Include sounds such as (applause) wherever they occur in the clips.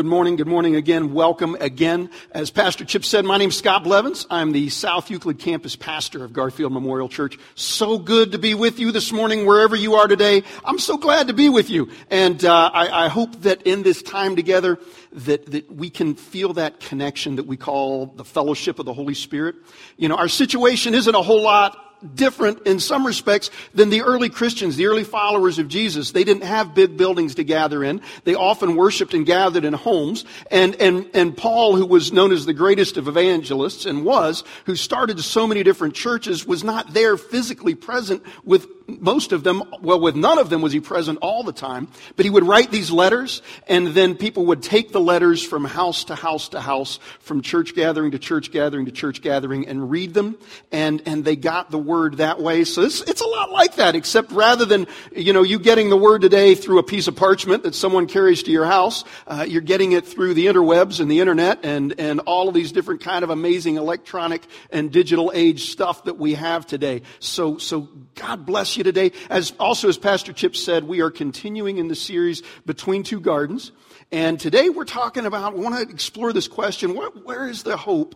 Good morning. Good morning again. Welcome again. As Pastor Chip said, my name is Scott Blevins. I'm the South Euclid campus pastor of Garfield Memorial Church. So good to be with you this morning, wherever you are today. I'm so glad to be with you. And uh, I, I, hope that in this time together, that, that we can feel that connection that we call the fellowship of the Holy Spirit. You know, our situation isn't a whole lot different in some respects than the early Christians, the early followers of Jesus. They didn't have big buildings to gather in. They often worshiped and gathered in homes. And, and, and Paul, who was known as the greatest of evangelists and was, who started so many different churches, was not there physically present with most of them, well, with none of them was he present all the time, but he would write these letters, and then people would take the letters from house to house to house, from church gathering to church gathering to church gathering, and read them, and, and they got the word that way. So it's, it's a lot like that, except rather than, you know, you getting the word today through a piece of parchment that someone carries to your house, uh, you're getting it through the interwebs and the internet and, and all of these different kind of amazing electronic and digital age stuff that we have today. So, so God bless you you today. As also as Pastor Chip said, we are continuing in the series Between Two Gardens. And today we're talking about, we want to explore this question, what, where is the hope?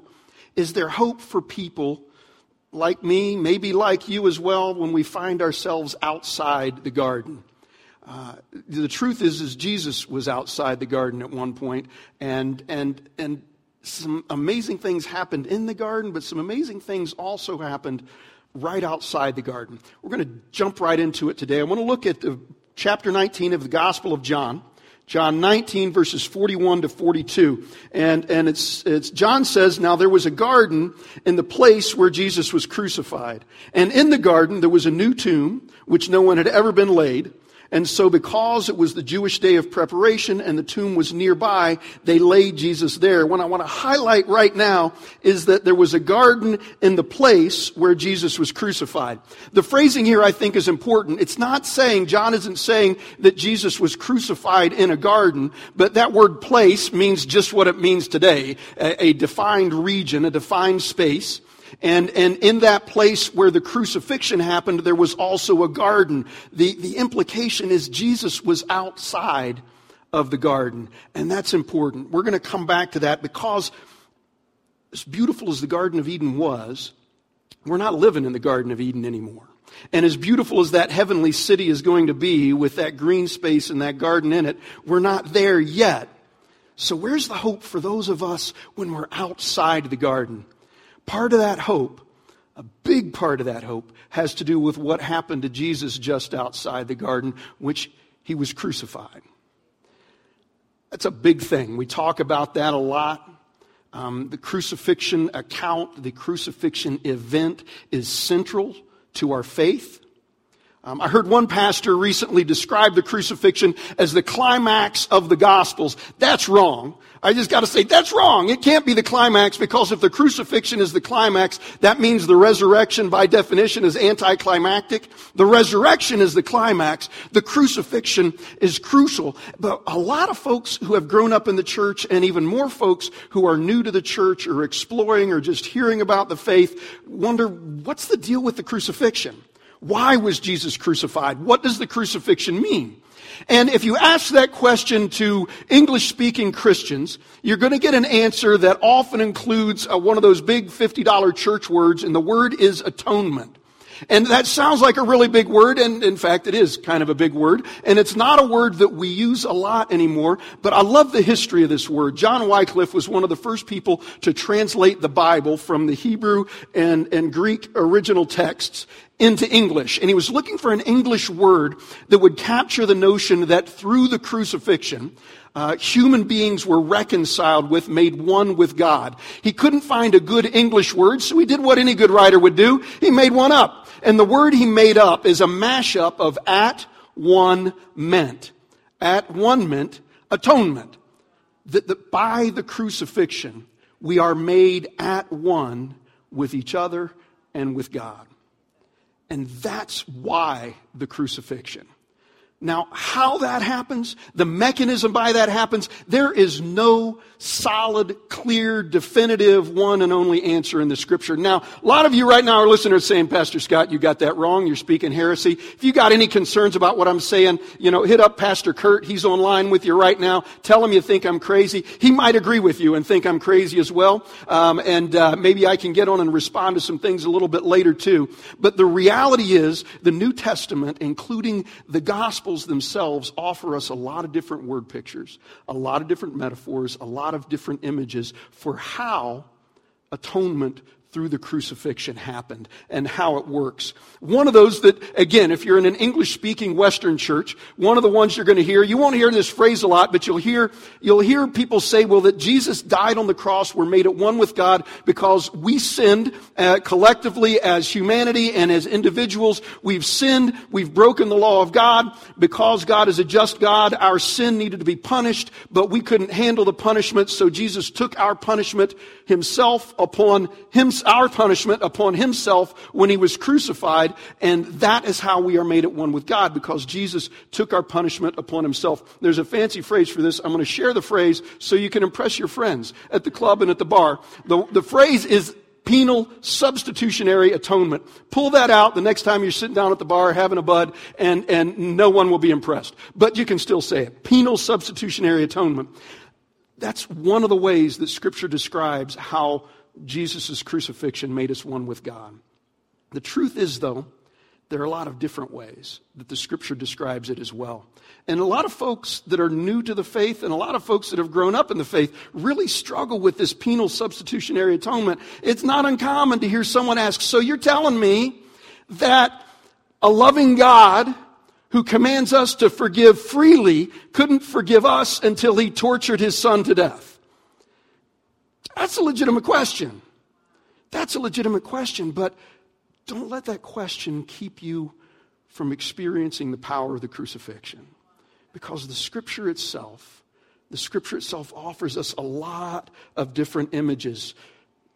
Is there hope for people like me, maybe like you as well, when we find ourselves outside the garden? Uh, the truth is, is Jesus was outside the garden at one point, and and and some amazing things happened in the garden, but some amazing things also happened right outside the garden. We're going to jump right into it today. I want to look at the chapter 19 of the Gospel of John. John 19 verses 41 to 42. And, and it's, it's, John says, now there was a garden in the place where Jesus was crucified. And in the garden there was a new tomb, which no one had ever been laid. And so, because it was the Jewish day of preparation and the tomb was nearby, they laid Jesus there. What I want to highlight right now is that there was a garden in the place where Jesus was crucified. The phrasing here I think is important. It's not saying, John isn't saying that Jesus was crucified in a garden, but that word place means just what it means today. A, a defined region, a defined space. And, and in that place where the crucifixion happened, there was also a garden. The, the implication is Jesus was outside of the garden. And that's important. We're going to come back to that because as beautiful as the Garden of Eden was, we're not living in the Garden of Eden anymore. And as beautiful as that heavenly city is going to be with that green space and that garden in it, we're not there yet. So where's the hope for those of us when we're outside the garden? Part of that hope, a big part of that hope, has to do with what happened to Jesus just outside the garden, which he was crucified. That's a big thing. We talk about that a lot. Um, the crucifixion account, the crucifixion event is central to our faith. Um, I heard one pastor recently describe the crucifixion as the climax of the Gospels. That's wrong. I just got to say, that's wrong. It can't be the climax because if the crucifixion is the climax, that means the resurrection by definition is anticlimactic. The resurrection is the climax. The crucifixion is crucial. But a lot of folks who have grown up in the church and even more folks who are new to the church or exploring or just hearing about the faith wonder, what's the deal with the crucifixion? Why was Jesus crucified? What does the crucifixion mean? And if you ask that question to English speaking Christians, you're going to get an answer that often includes uh, one of those big $50 church words, and the word is atonement. And that sounds like a really big word, and in fact, it is kind of a big word. And it's not a word that we use a lot anymore, but I love the history of this word. John Wycliffe was one of the first people to translate the Bible from the Hebrew and, and Greek original texts. into English. And he was looking for an English word that would capture the notion that through the crucifixion, uh, human beings were reconciled with, made one with God. He couldn't find a good English word, so he did what any good writer would do. He made one up. And the word he made up is a mashup of at one meant. At one meant atonement. That, that by the crucifixion, we are made at one with each other and with God. And that's why the crucifixion. Now, how that happens, the mechanism by that happens, there is no solid, clear, definitive, one and only answer in the scripture. Now, a lot of you right now are listeners saying, Pastor Scott, you got that wrong. You're speaking heresy. If you got any concerns about what I'm saying, you know, hit up Pastor Kurt. He's online with you right now. Tell him you think I'm crazy. He might agree with you and think I'm crazy as well. Um, and uh, maybe I can get on and respond to some things a little bit later too. But the reality is, the New Testament, including the Gospels themselves, offer us a lot of different word pictures, a lot of different metaphors, a lot of different images for how atonement through the crucifixion happened and how it works. One of those that, again, if you're in an English speaking Western church, one of the ones you're going to hear, you won't hear this phrase a lot, but you'll hear, you'll hear people say, well, that Jesus died on the cross, we're made at one with God because we sinned uh, collectively as humanity and as individuals. We've sinned, we've broken the law of God. Because God is a just God, our sin needed to be punished, but we couldn't handle the punishment, so Jesus took our punishment himself upon himself our punishment upon himself when he was crucified. And that is how we are made at one with God because Jesus took our punishment upon himself. There's a fancy phrase for this. I'm going to share the phrase so you can impress your friends at the club and at the bar. The, the phrase is penal substitutionary atonement. Pull that out the next time you're sitting down at the bar having a bud and, and no one will be impressed. But you can still say it. Penal substitutionary atonement. That's one of the ways that scripture describes how Jesus' crucifixion made us one with God. The truth is, though, there are a lot of different ways that the scripture describes it as well. And a lot of folks that are new to the faith and a lot of folks that have grown up in the faith really struggle with this penal substitutionary atonement. It's not uncommon to hear someone ask, So you're telling me that a loving God who commands us to forgive freely couldn't forgive us until he tortured his son to death? That's a legitimate question. That's a legitimate question, but don't let that question keep you from experiencing the power of the crucifixion. Because the scripture itself, the scripture itself offers us a lot of different images,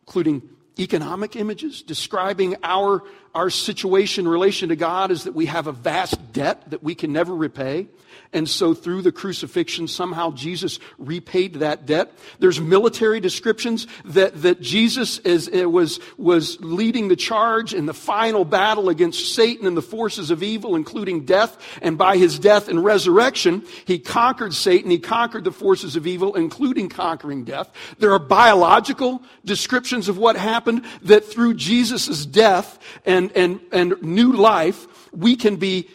including economic images describing our, our situation in relation to God is that we have a vast debt that we can never repay. And so through the crucifixion, somehow Jesus repaid that debt. There's military descriptions that, that Jesus is, was, was leading the charge in the final battle against Satan and the forces of evil, including death. And by his death and resurrection, he conquered Satan. He conquered the forces of evil, including conquering death. There are biological descriptions of what happened that through Jesus' death and, and, and new life, we can be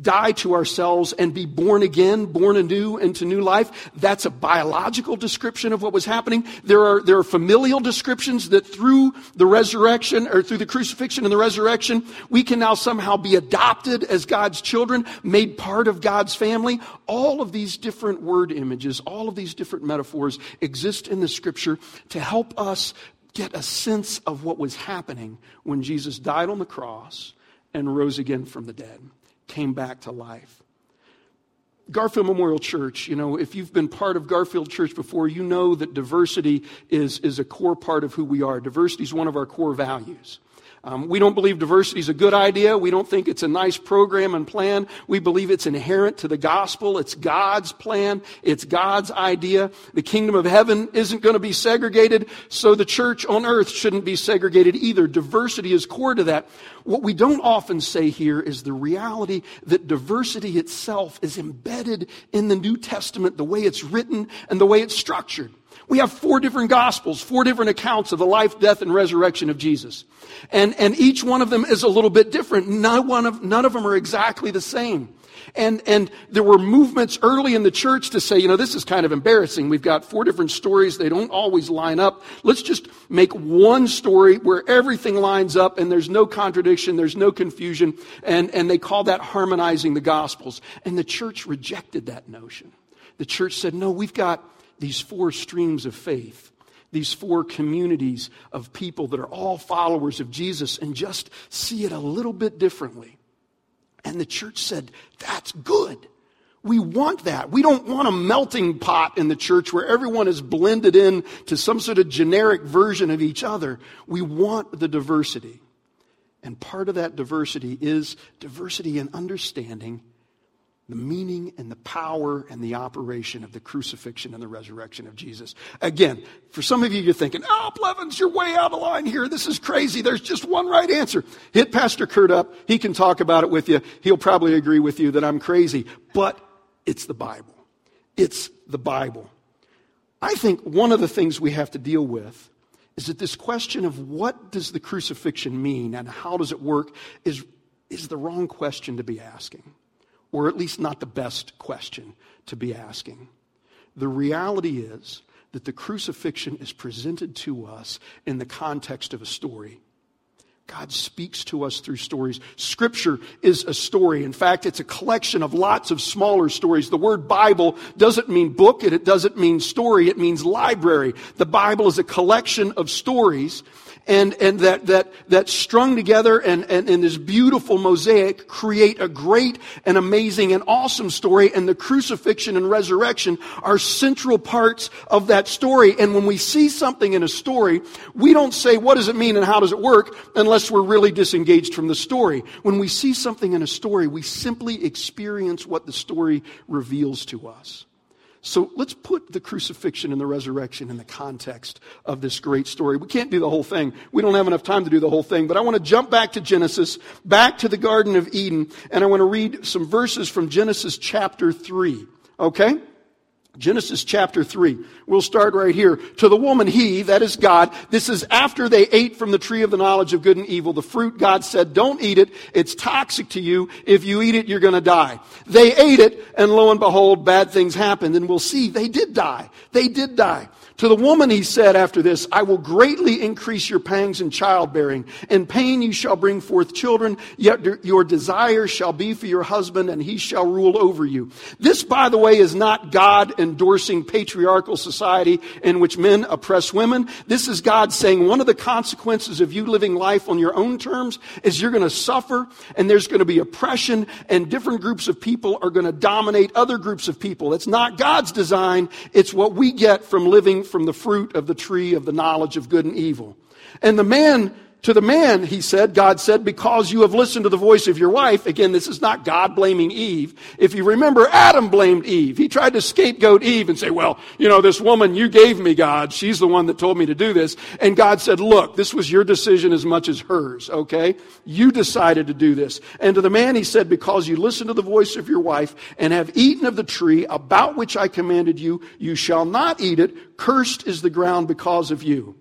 die to ourselves and be born again, born anew into new life. That's a biological description of what was happening. There are, there are familial descriptions that through the resurrection or through the crucifixion and the resurrection, we can now somehow be adopted as God's children, made part of God's family. All of these different word images, all of these different metaphors exist in the scripture to help us get a sense of what was happening when Jesus died on the cross and rose again from the dead came back to life. Garfield Memorial Church, you know, if you've been part of Garfield Church before, you know that diversity is, is a core part of who we are. Diversity is one of our core values. Um, we don't believe diversity is a good idea. We don't think it's a nice program and plan. We believe it's inherent to the gospel. It's God's plan. It's God's idea. The kingdom of heaven isn't going to be segregated, so the church on earth shouldn't be segregated either. Diversity is core to that. What we don't often say here is the reality that diversity itself is embedded in the New Testament, the way it's written and the way it's structured. We have four different gospels, four different accounts of the life, death, and resurrection of Jesus. And, and each one of them is a little bit different. None, one of, none of them are exactly the same. And, and there were movements early in the church to say, you know, this is kind of embarrassing. We've got four different stories. They don't always line up. Let's just make one story where everything lines up and there's no contradiction. There's no confusion. And, and they call that harmonizing the gospels. And the church rejected that notion. The church said, no, we've got these four streams of faith these four communities of people that are all followers of Jesus and just see it a little bit differently. And the church said, That's good. We want that. We don't want a melting pot in the church where everyone is blended in to some sort of generic version of each other. We want the diversity. And part of that diversity is diversity in understanding the meaning and the power and the operation of the crucifixion and the resurrection of Jesus. Again, for some of you, you're thinking, oh, Blevins, you're way out of line here. This is crazy. There's just one right answer. Hit Pastor Kurt up. He can talk about it with you. He'll probably agree with you that I'm crazy. But it's the Bible. It's the Bible. I think one of the things we have to deal with is that this question of what does the crucifixion mean and how does it work is, is the wrong question to be asking or at least not the best question to be asking. The reality is that the crucifixion is presented to us in the context of a story. God speaks to us through stories. Scripture is a story. In fact, it's a collection of lots of smaller stories. The word Bible doesn't mean book and it doesn't mean story. It means library. The Bible is a collection of stories and, and that, that, that strung together and, and, and this beautiful mosaic create a great and amazing and awesome story. And the crucifixion and resurrection are central parts of that story. And when we see something in a story, we don't say, what does it mean and how does it work unless we're really disengaged from the story. When we see something in a story, we simply experience what the story reveals to us. So let's put the crucifixion and the resurrection in the context of this great story. We can't do the whole thing. We don't have enough time to do the whole thing, but I want to jump back to Genesis, back to the Garden of Eden, and I want to read some verses from Genesis chapter 3. Okay? Genesis chapter 3. We'll start right here. To the woman, he, that is God, this is after they ate from the tree of the knowledge of good and evil. The fruit, God said, don't eat it. It's toxic to you. If you eat it, you're going to die. They ate it, and lo and behold, bad things happened. And we'll see, they did die. They did die. To the woman he said after this, I will greatly increase your pangs in childbearing. In pain you shall bring forth children, yet your desire shall be for your husband, and he shall rule over you. This, by the way, is not God endorsing patriarchal society in which men oppress women. This is God saying one of the consequences of you living life on your own terms is you're going to suffer, and there's going to be oppression, and different groups of people are going to dominate other groups of people. It's not God's design, it's what we get from living from the fruit of the tree of the knowledge of good and evil. And the man to the man, he said, God said, because you have listened to the voice of your wife. Again, this is not God blaming Eve. If you remember, Adam blamed Eve. He tried to scapegoat Eve and say, well, you know, this woman you gave me, God, she's the one that told me to do this. And God said, look, this was your decision as much as hers, okay? You decided to do this. And to the man, he said, because you listened to the voice of your wife and have eaten of the tree about which I commanded you, you shall not eat it. Cursed is the ground because of you.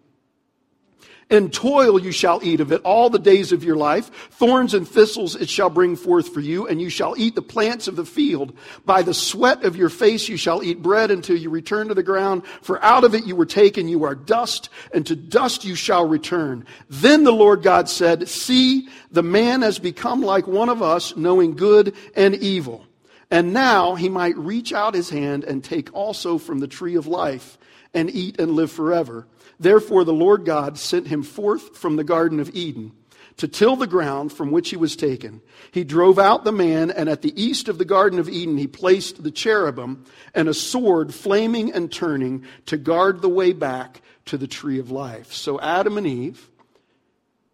In toil you shall eat of it all the days of your life. Thorns and thistles it shall bring forth for you, and you shall eat the plants of the field. By the sweat of your face you shall eat bread until you return to the ground. For out of it you were taken, you are dust, and to dust you shall return. Then the Lord God said, See, the man has become like one of us, knowing good and evil. And now he might reach out his hand and take also from the tree of life and eat and live forever. Therefore, the Lord God sent him forth from the Garden of Eden to till the ground from which he was taken. He drove out the man, and at the east of the Garden of Eden, he placed the cherubim and a sword flaming and turning to guard the way back to the tree of life. So Adam and Eve,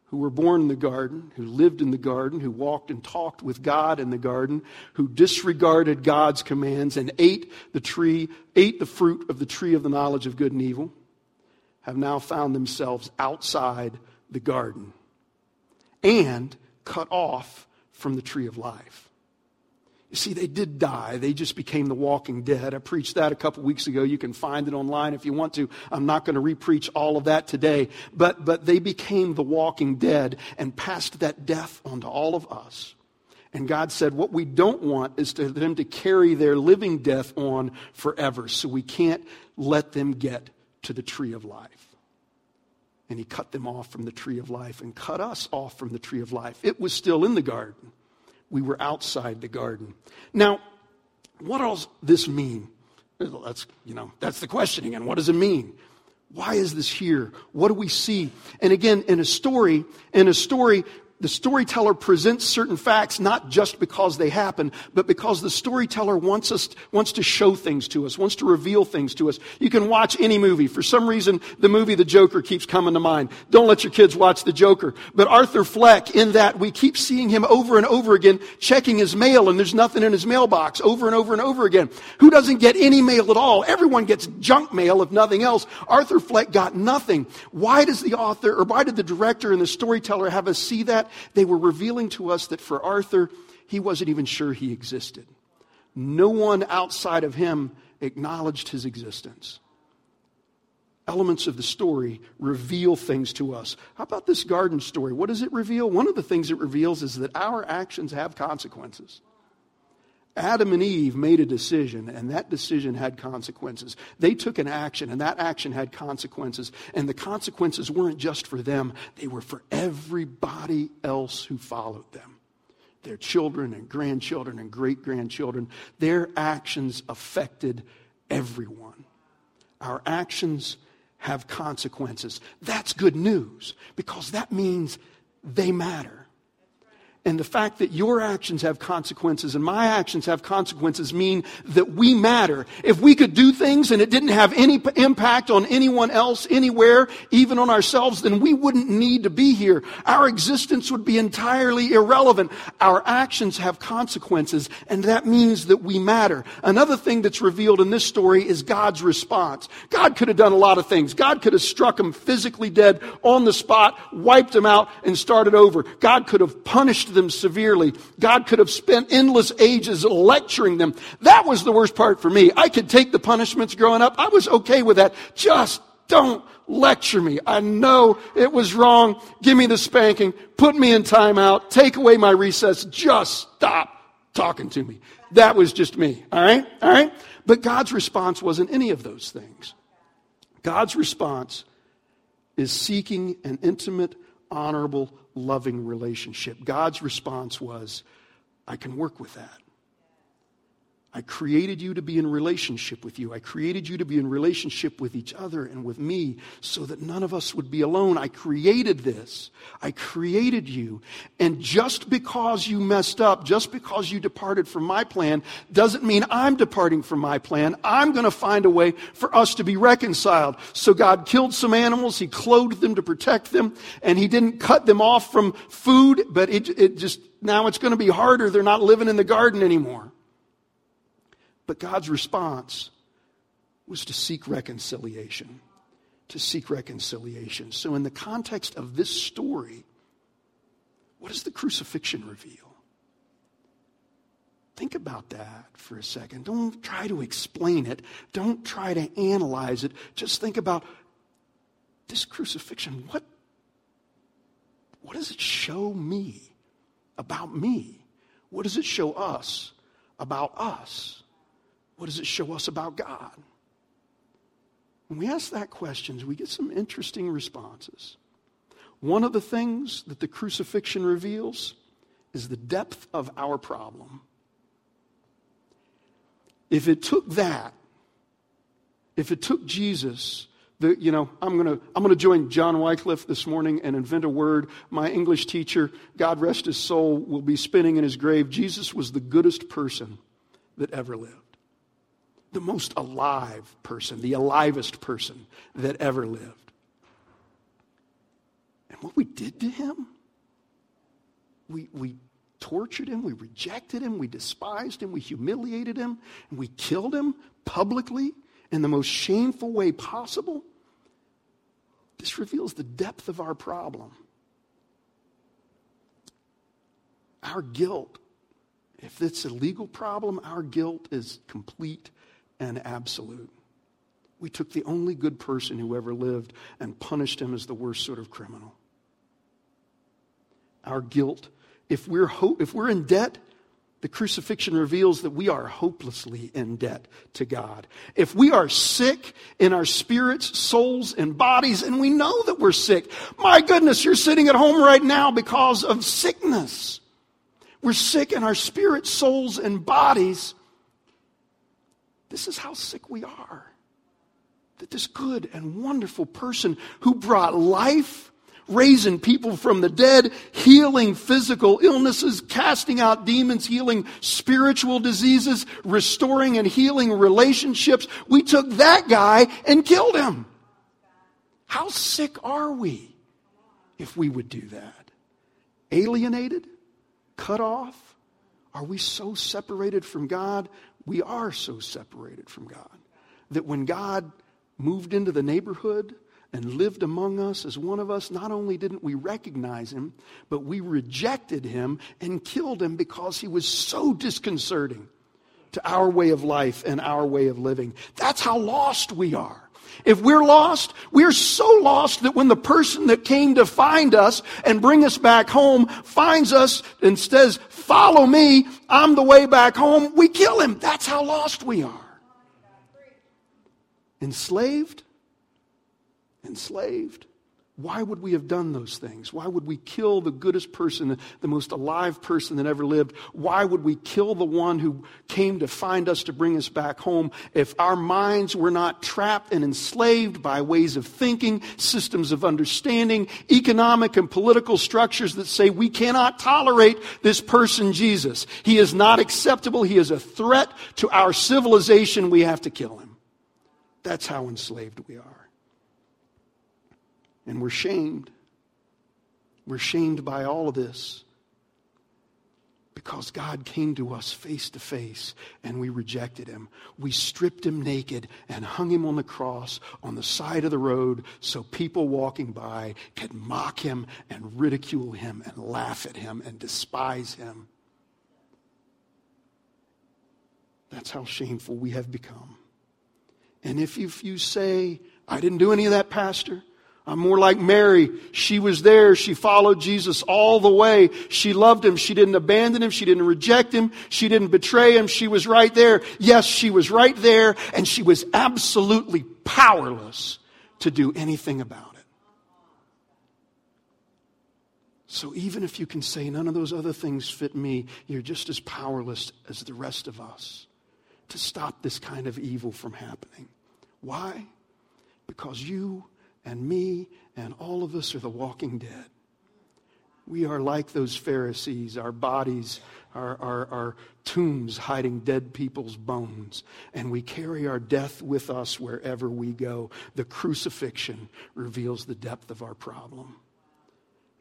who were born in the garden, who lived in the garden, who walked and talked with God in the garden, who disregarded God's commands and ate the tree, ate the fruit of the tree of the knowledge of good and evil have now found themselves outside the garden and cut off from the tree of life. You see, they did die. They just became the walking dead. I preached that a couple weeks ago. You can find it online if you want to. I'm not going to repreach all of that today. But, but they became the walking dead and passed that death onto all of us. And God said, what we don't want is for them to carry their living death on forever. So we can't let them get to the tree of life. And he cut them off from the tree of life and cut us off from the tree of life. It was still in the garden we were outside the garden. Now, what does this mean? That's, you know, that's the question again. What does it mean? Why is this here? What do we see? And again, in a story, in a story, the storyteller presents certain facts not just because they happen, but because the storyteller wants us, wants to show things to us, wants to reveal things to us. You can watch any movie. For some reason, the movie The Joker keeps coming to mind. Don't let your kids watch The Joker. But Arthur Fleck, in that, we keep seeing him over and over again checking his mail and there's nothing in his mailbox over and over and over again. Who doesn't get any mail at all? Everyone gets junk mail if nothing else. Arthur Fleck got nothing. Why does the author, or why did the director and the storyteller have us see that? They were revealing to us that for Arthur, he wasn't even sure he existed. No one outside of him acknowledged his existence. Elements of the story reveal things to us. How about this garden story? What does it reveal? One of the things it reveals is that our actions have consequences. Adam and Eve made a decision, and that decision had consequences. They took an action, and that action had consequences. And the consequences weren't just for them, they were for everybody else who followed them their children and grandchildren and great grandchildren. Their actions affected everyone. Our actions have consequences. That's good news because that means they matter. And the fact that your actions have consequences and my actions have consequences mean that we matter. If we could do things and it didn't have any impact on anyone else anywhere, even on ourselves, then we wouldn't need to be here. Our existence would be entirely irrelevant. Our actions have consequences and that means that we matter. Another thing that's revealed in this story is God's response. God could have done a lot of things. God could have struck him physically dead on the spot, wiped him out and started over. God could have punished them severely. God could have spent endless ages lecturing them. That was the worst part for me. I could take the punishments growing up. I was okay with that. Just don't lecture me. I know it was wrong. Give me the spanking. Put me in timeout. Take away my recess. Just stop talking to me. That was just me. All right? All right? But God's response wasn't any of those things. God's response is seeking an intimate, honorable loving relationship. God's response was, I can work with that. I created you to be in relationship with you. I created you to be in relationship with each other and with me so that none of us would be alone. I created this. I created you. And just because you messed up, just because you departed from my plan, doesn't mean I'm departing from my plan. I'm going to find a way for us to be reconciled. So God killed some animals. He clothed them to protect them. And He didn't cut them off from food, but it, it just, now it's going to be harder. They're not living in the garden anymore. But God's response was to seek reconciliation. To seek reconciliation. So, in the context of this story, what does the crucifixion reveal? Think about that for a second. Don't try to explain it. Don't try to analyze it. Just think about this crucifixion. What, what does it show me about me? What does it show us about us? What does it show us about God? When we ask that question, we get some interesting responses. One of the things that the crucifixion reveals is the depth of our problem. If it took that, if it took Jesus, the, you know, I'm going to I'm gonna join John Wycliffe this morning and invent a word. My English teacher, God rest his soul, will be spinning in his grave. Jesus was the goodest person that ever lived the most alive person, the alivest person that ever lived. And what we did to him, we, we tortured him, we rejected him, we despised him, we humiliated him, and we killed him publicly in the most shameful way possible. This reveals the depth of our problem. Our guilt If it's a legal problem, our guilt is complete and absolute. We took the only good person who ever lived and punished him as the worst sort of criminal. Our guilt, if we're, ho- if we're in debt, the crucifixion reveals that we are hopelessly in debt to God. If we are sick in our spirits, souls, and bodies, and we know that we're sick, my goodness, you're sitting at home right now because of sickness. We're sick in our spirits, souls, and bodies. This is how sick we are. That this good and wonderful person who brought life raising people from the dead, healing physical illnesses, casting out demons, healing spiritual diseases, restoring and healing relationships. We took that guy and killed him. How sick are we if we would do that? Alienated? Cut off? Are we so separated from God? We are so separated from God that when God moved into the neighborhood, and lived among us as one of us, not only didn't we recognize him, but we rejected him and killed him because he was so disconcerting to our way of life and our way of living. That's how lost we are. If we're lost, we're so lost that when the person that came to find us and bring us back home finds us and says, Follow me, I'm the way back home, we kill him. That's how lost we are. Enslaved? enslaved. Why would we have done those things? Why would we kill the goodest person, the most alive person that ever lived? Why would we kill the one who came to find us to bring us back home if our minds were not trapped and enslaved by ways of thinking, systems of understanding, economic and political structures that say we cannot tolerate this person, Jesus? He is not acceptable. He is a threat to our civilization. We have to kill him. That's how enslaved we are. And we're shamed. We're shamed by all of this because God came to us face to face and we rejected him. We stripped him naked and hung him on the cross on the side of the road so people walking by could mock him and ridicule him and laugh at him and despise him. That's how shameful we have become. And if you, say, I didn't do any of that, Pastor, I'm more like Mary. She was there. She followed Jesus all the way. She loved him. She didn't abandon him. She didn't reject him. She didn't betray him. She was right there. Yes, she was right there, and she was absolutely powerless to do anything about it. So even if you can say none of those other things fit me, you're just as powerless as the rest of us to stop this kind of evil from happening. Why? Because you and me and all of us are the walking dead. We are like those Pharisees. Our bodies are, are, are, tombs hiding dead people's bones, and we carry our death with us wherever we go. The crucifixion reveals the depth of our problem.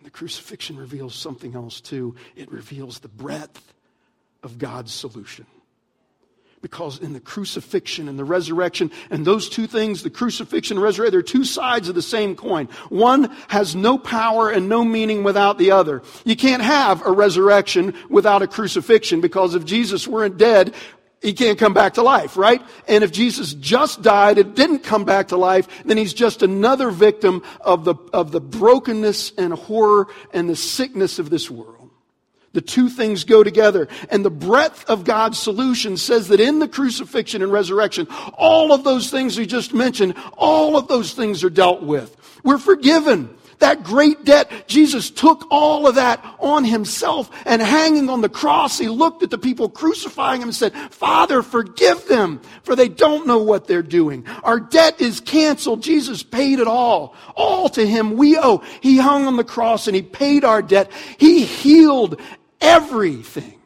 The crucifixion reveals something else too. It reveals the breadth of God's solution. Because in the crucifixion and the resurrection, and those two things, the crucifixion and resurrection, they're two sides of the same coin. One has no power and no meaning without the other. You can't have a resurrection without a crucifixion because if Jesus weren't dead, he can't come back to life, right? And if Jesus just died and didn't come back to life, then he's just another victim of the, of the brokenness and horror and the sickness of this world. The two things go together. And the breadth of God's solution says that in the crucifixion and resurrection, all of those things we just mentioned, all of those things are dealt with. We're forgiven. That great debt, Jesus took all of that on himself and hanging on the cross, he looked at the people crucifying him and said, Father, forgive them, for they don't know what they're doing. Our debt is canceled. Jesus paid it all. All to him we owe. He hung on the cross and he paid our debt. He healed everything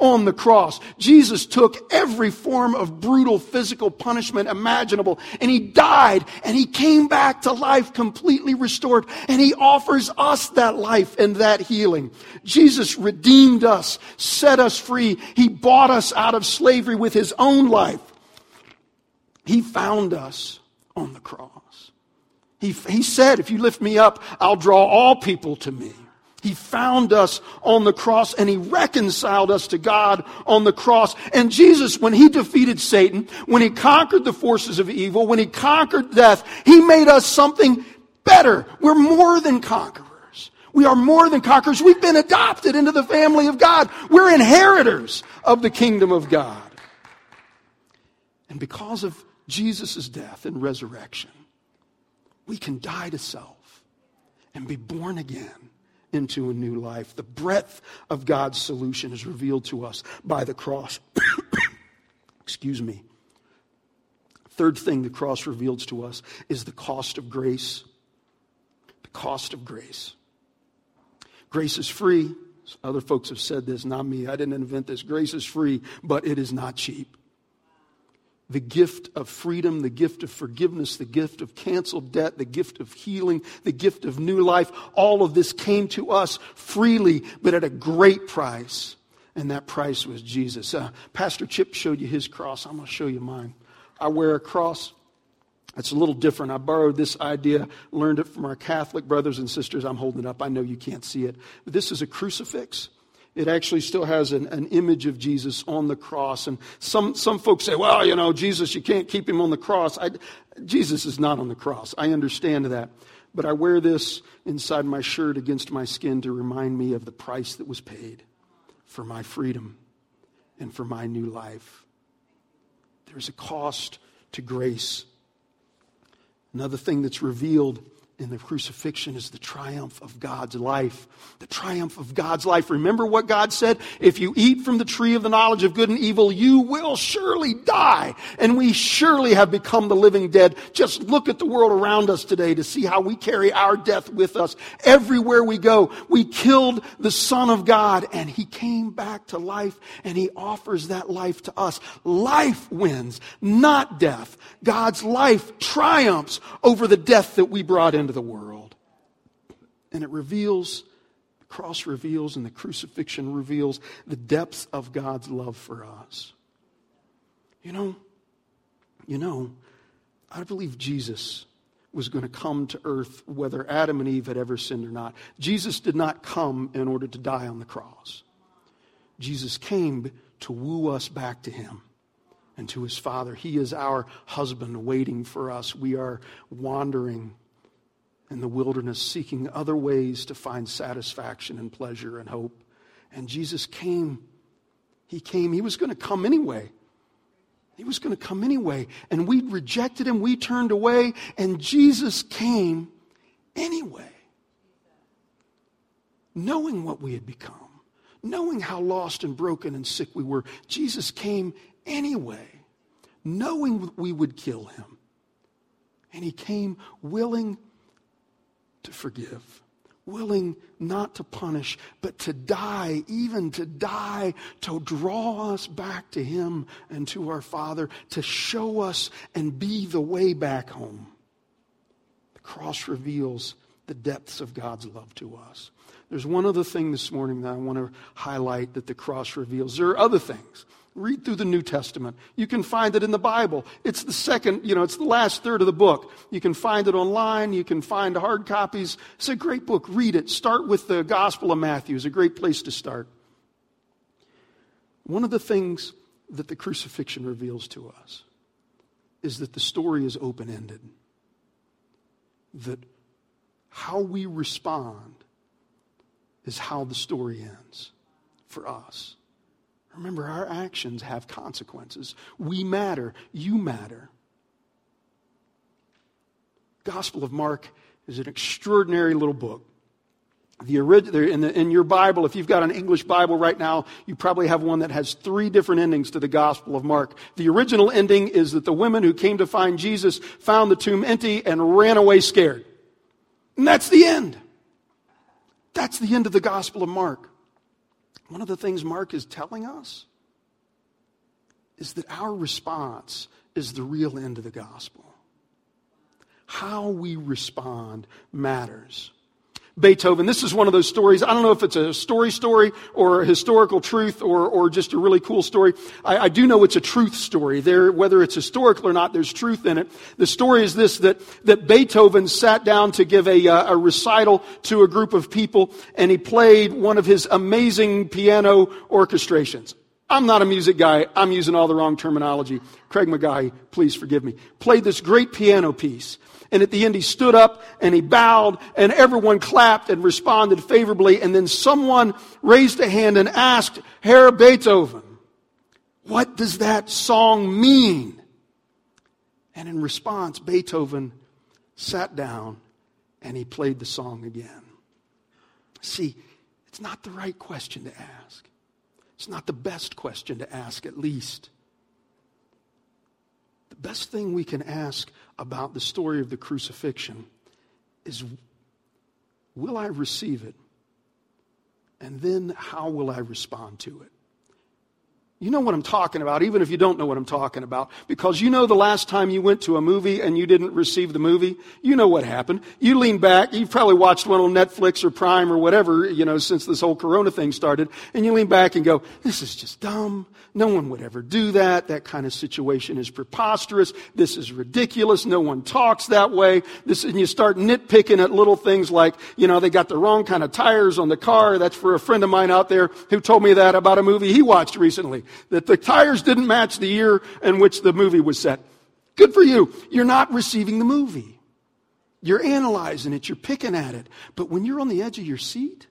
on the cross. Jesus took every form of brutal physical punishment imaginable and he died and he came back to life completely restored and he offers us that life and that healing. Jesus redeemed us, set us free. He bought us out of slavery with his own life. He found us on the cross. He, he said, if you lift me up, I'll draw all people to me. He found us on the cross and he reconciled us to God on the cross. And Jesus, when he defeated Satan, when he conquered the forces of evil, when he conquered death, he made us something better. We're more than conquerors. We are more than conquerors. We've been adopted into the family of God. We're inheritors of the kingdom of God. And because of Jesus' death and resurrection, we can die to self and be born again into a new life. The breadth of God's solution is revealed to us by the cross. (coughs) Excuse me. Third thing the cross reveals to us is the cost of grace. The cost of grace. Grace is free. Other folks have said this, not me. I didn't invent this. Grace is free, but it is not cheap the gift of freedom, the gift of forgiveness, the gift of canceled debt, the gift of healing, the gift of new life. All of this came to us freely, but at a great price. And that price was Jesus. Uh, Pastor Chip showed you his cross. I'm going to show you mine. I wear a cross. It's a little different. I borrowed this idea, learned it from our Catholic brothers and sisters. I'm holding it up. I know you can't see it. But this is a crucifix it actually still has an, an, image of Jesus on the cross. And some, some folks say, well, you know, Jesus, you can't keep him on the cross. I, Jesus is not on the cross. I understand that. But I wear this inside my shirt against my skin to remind me of the price that was paid for my freedom and for my new life. There's a cost to grace. Another thing that's revealed in the crucifixion is the triumph of God's life. The triumph of God's life. Remember what God said? If you eat from the tree of the knowledge of good and evil, you will surely die. And we surely have become the living dead. Just look at the world around us today to see how we carry our death with us. Everywhere we go, we killed the Son of God and He came back to life and He offers that life to us. Life wins, not death. God's life triumphs over the death that we brought into the world. And it reveals, the cross reveals, and the crucifixion reveals the depths of God's love for us. You know, you know, I believe Jesus was going to come to earth whether Adam and Eve had ever sinned or not. Jesus did not come in order to die on the cross. Jesus came to woo us back to him and to his Father. He is our husband waiting for us. We are wandering in the wilderness seeking other ways to find satisfaction and pleasure and hope. And Jesus came. He came. He was going to come anyway. He was going to come anyway. And we rejected him. We turned away. And Jesus came anyway. Knowing what we had become, knowing how lost and broken and sick we were, Jesus came anyway, knowing we would kill him. And he came willing to forgive, willing not to punish, but to die, even to die, to draw us back to Him and to our Father, to show us and be the way back home. The cross reveals the depths of God's love to us. There's one other thing this morning that I want to highlight that the cross reveals. There are other things. Read through the New Testament. You can find it in the Bible. It's the second, you know, it's the last third of the book. You can find it online. You can find hard copies. It's a great book. Read it. Start with the Gospel of Matthew. It's a great place to start. One of the things that the crucifixion reveals to us is that the story is open ended. That how we respond is how the story ends for us. Remember, our actions have consequences. We matter. You matter. Gospel of Mark is an extraordinary little book. The, in, the, in your Bible, if you've got an English Bible right now, you probably have one that has three different endings to the Gospel of Mark. The original ending is that the women who came to find Jesus found the tomb empty and ran away scared. And that's the end. That's the end of the Gospel of Mark. One of the things Mark is telling us is that our response is the real end of the gospel. How we respond matters. Beethoven. This is one of those stories. I don't know if it's a story story or a historical truth or, or just a really cool story. I, I do know it's a truth story. There, whether it's historical or not, there's truth in it. The story is this, that, that Beethoven sat down to give a, uh, a recital to a group of people and he played one of his amazing piano orchestrations. I'm not a music guy. I'm using all the wrong terminology. Craig McGahy, please forgive me. Played this great piano piece. And at the end, he stood up and he bowed, and everyone clapped and responded favorably. And then someone raised a hand and asked, Herr Beethoven, what does that song mean? And in response, Beethoven sat down and he played the song again. See, it's not the right question to ask. It's not the best question to ask, at least. The best thing we can ask about the story of the crucifixion is will I receive it? And then how will I respond to it? You know what I'm talking about, even if you don't know what I'm talking about. Because you know the last time you went to a movie and you didn't receive the movie, you know what happened. You lean back, you've probably watched one on Netflix or Prime or whatever, you know, since this whole Corona thing started, and you lean back and go, this is just dumb. No one would ever do that. That kind of situation is preposterous. This is ridiculous. No one talks that way. This, and you start nitpicking at little things like, you know, they got the wrong kind of tires on the car. That's for a friend of mine out there who told me that about a movie he watched recently that the tires didn't match the year in which the movie was set. Good for you. You're not receiving the movie. You're analyzing it, you're picking at it. But when you're on the edge of your seat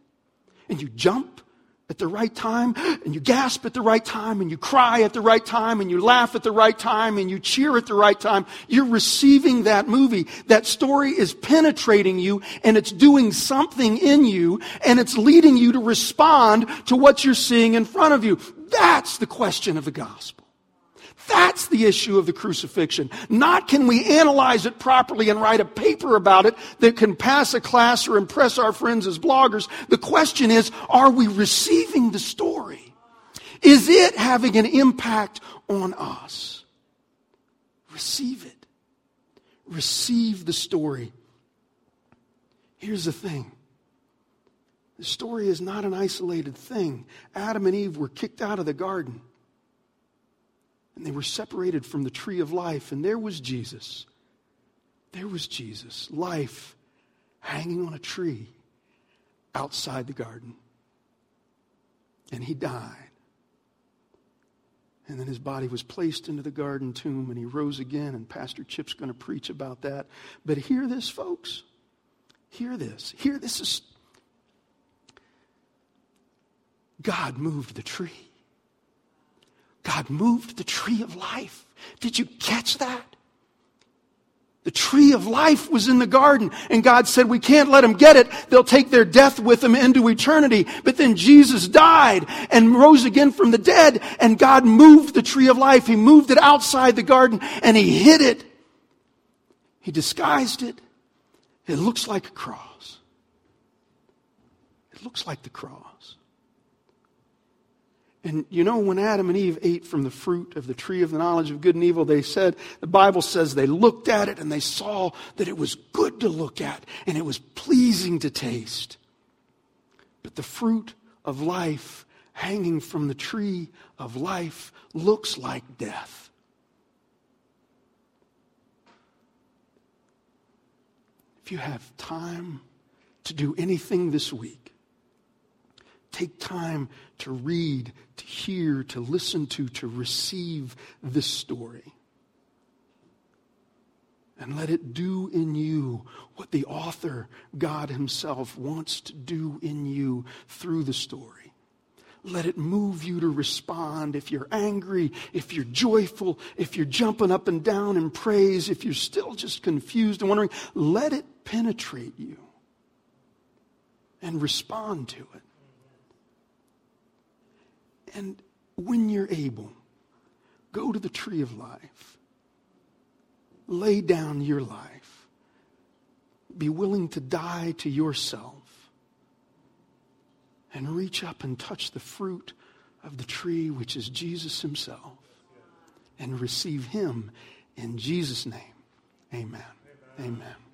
and you jump at the right time and you gasp at the right time and you cry at the right time and you laugh at the right time and you cheer at the right time, you're receiving that movie. That story is penetrating you and it's doing something in you and it's leading you to respond to what you're seeing in front of you. That's the question of the gospel. That's the issue of the crucifixion. Not can we analyze it properly and write a paper about it that can pass a class or impress our friends as bloggers. The question is, are we receiving the story? Is it having an impact on us? Receive it. Receive the story. Here's the thing. The story is not an isolated thing. Adam and Eve were kicked out of the garden and they were separated from the tree of life, and there was Jesus. There was Jesus, life hanging on a tree outside the garden. And he died. And then his body was placed into the garden tomb and he rose again, and Pastor Chip's going to preach about that. But hear this, folks. Hear this. Hear this is God moved the tree. God moved the tree of life. Did you catch that? The tree of life was in the garden, and God said, We can't let them get it. They'll take their death with them into eternity. But then Jesus died and rose again from the dead, and God moved the tree of life. He moved it outside the garden, and He hid it. He disguised it. It looks like a cross. It looks like the cross. And you know, when Adam and Eve ate from the fruit of the tree of the knowledge of good and evil, they said, the Bible says they looked at it and they saw that it was good to look at and it was pleasing to taste. But the fruit of life hanging from the tree of life looks like death. If you have time to do anything this week, Take time to read, to hear, to listen to, to receive this story. And let it do in you what the author, God Himself, wants to do in you through the story. Let it move you to respond. If you're angry, if you're joyful, if you're jumping up and down in praise, if you're still just confused and wondering, let it penetrate you and respond to it. And when you're able, go to the tree of life. Lay down your life. Be willing to die to yourself. And reach up and touch the fruit of the tree, which is Jesus himself. And receive him in Jesus' name. Amen. Amen. Amen.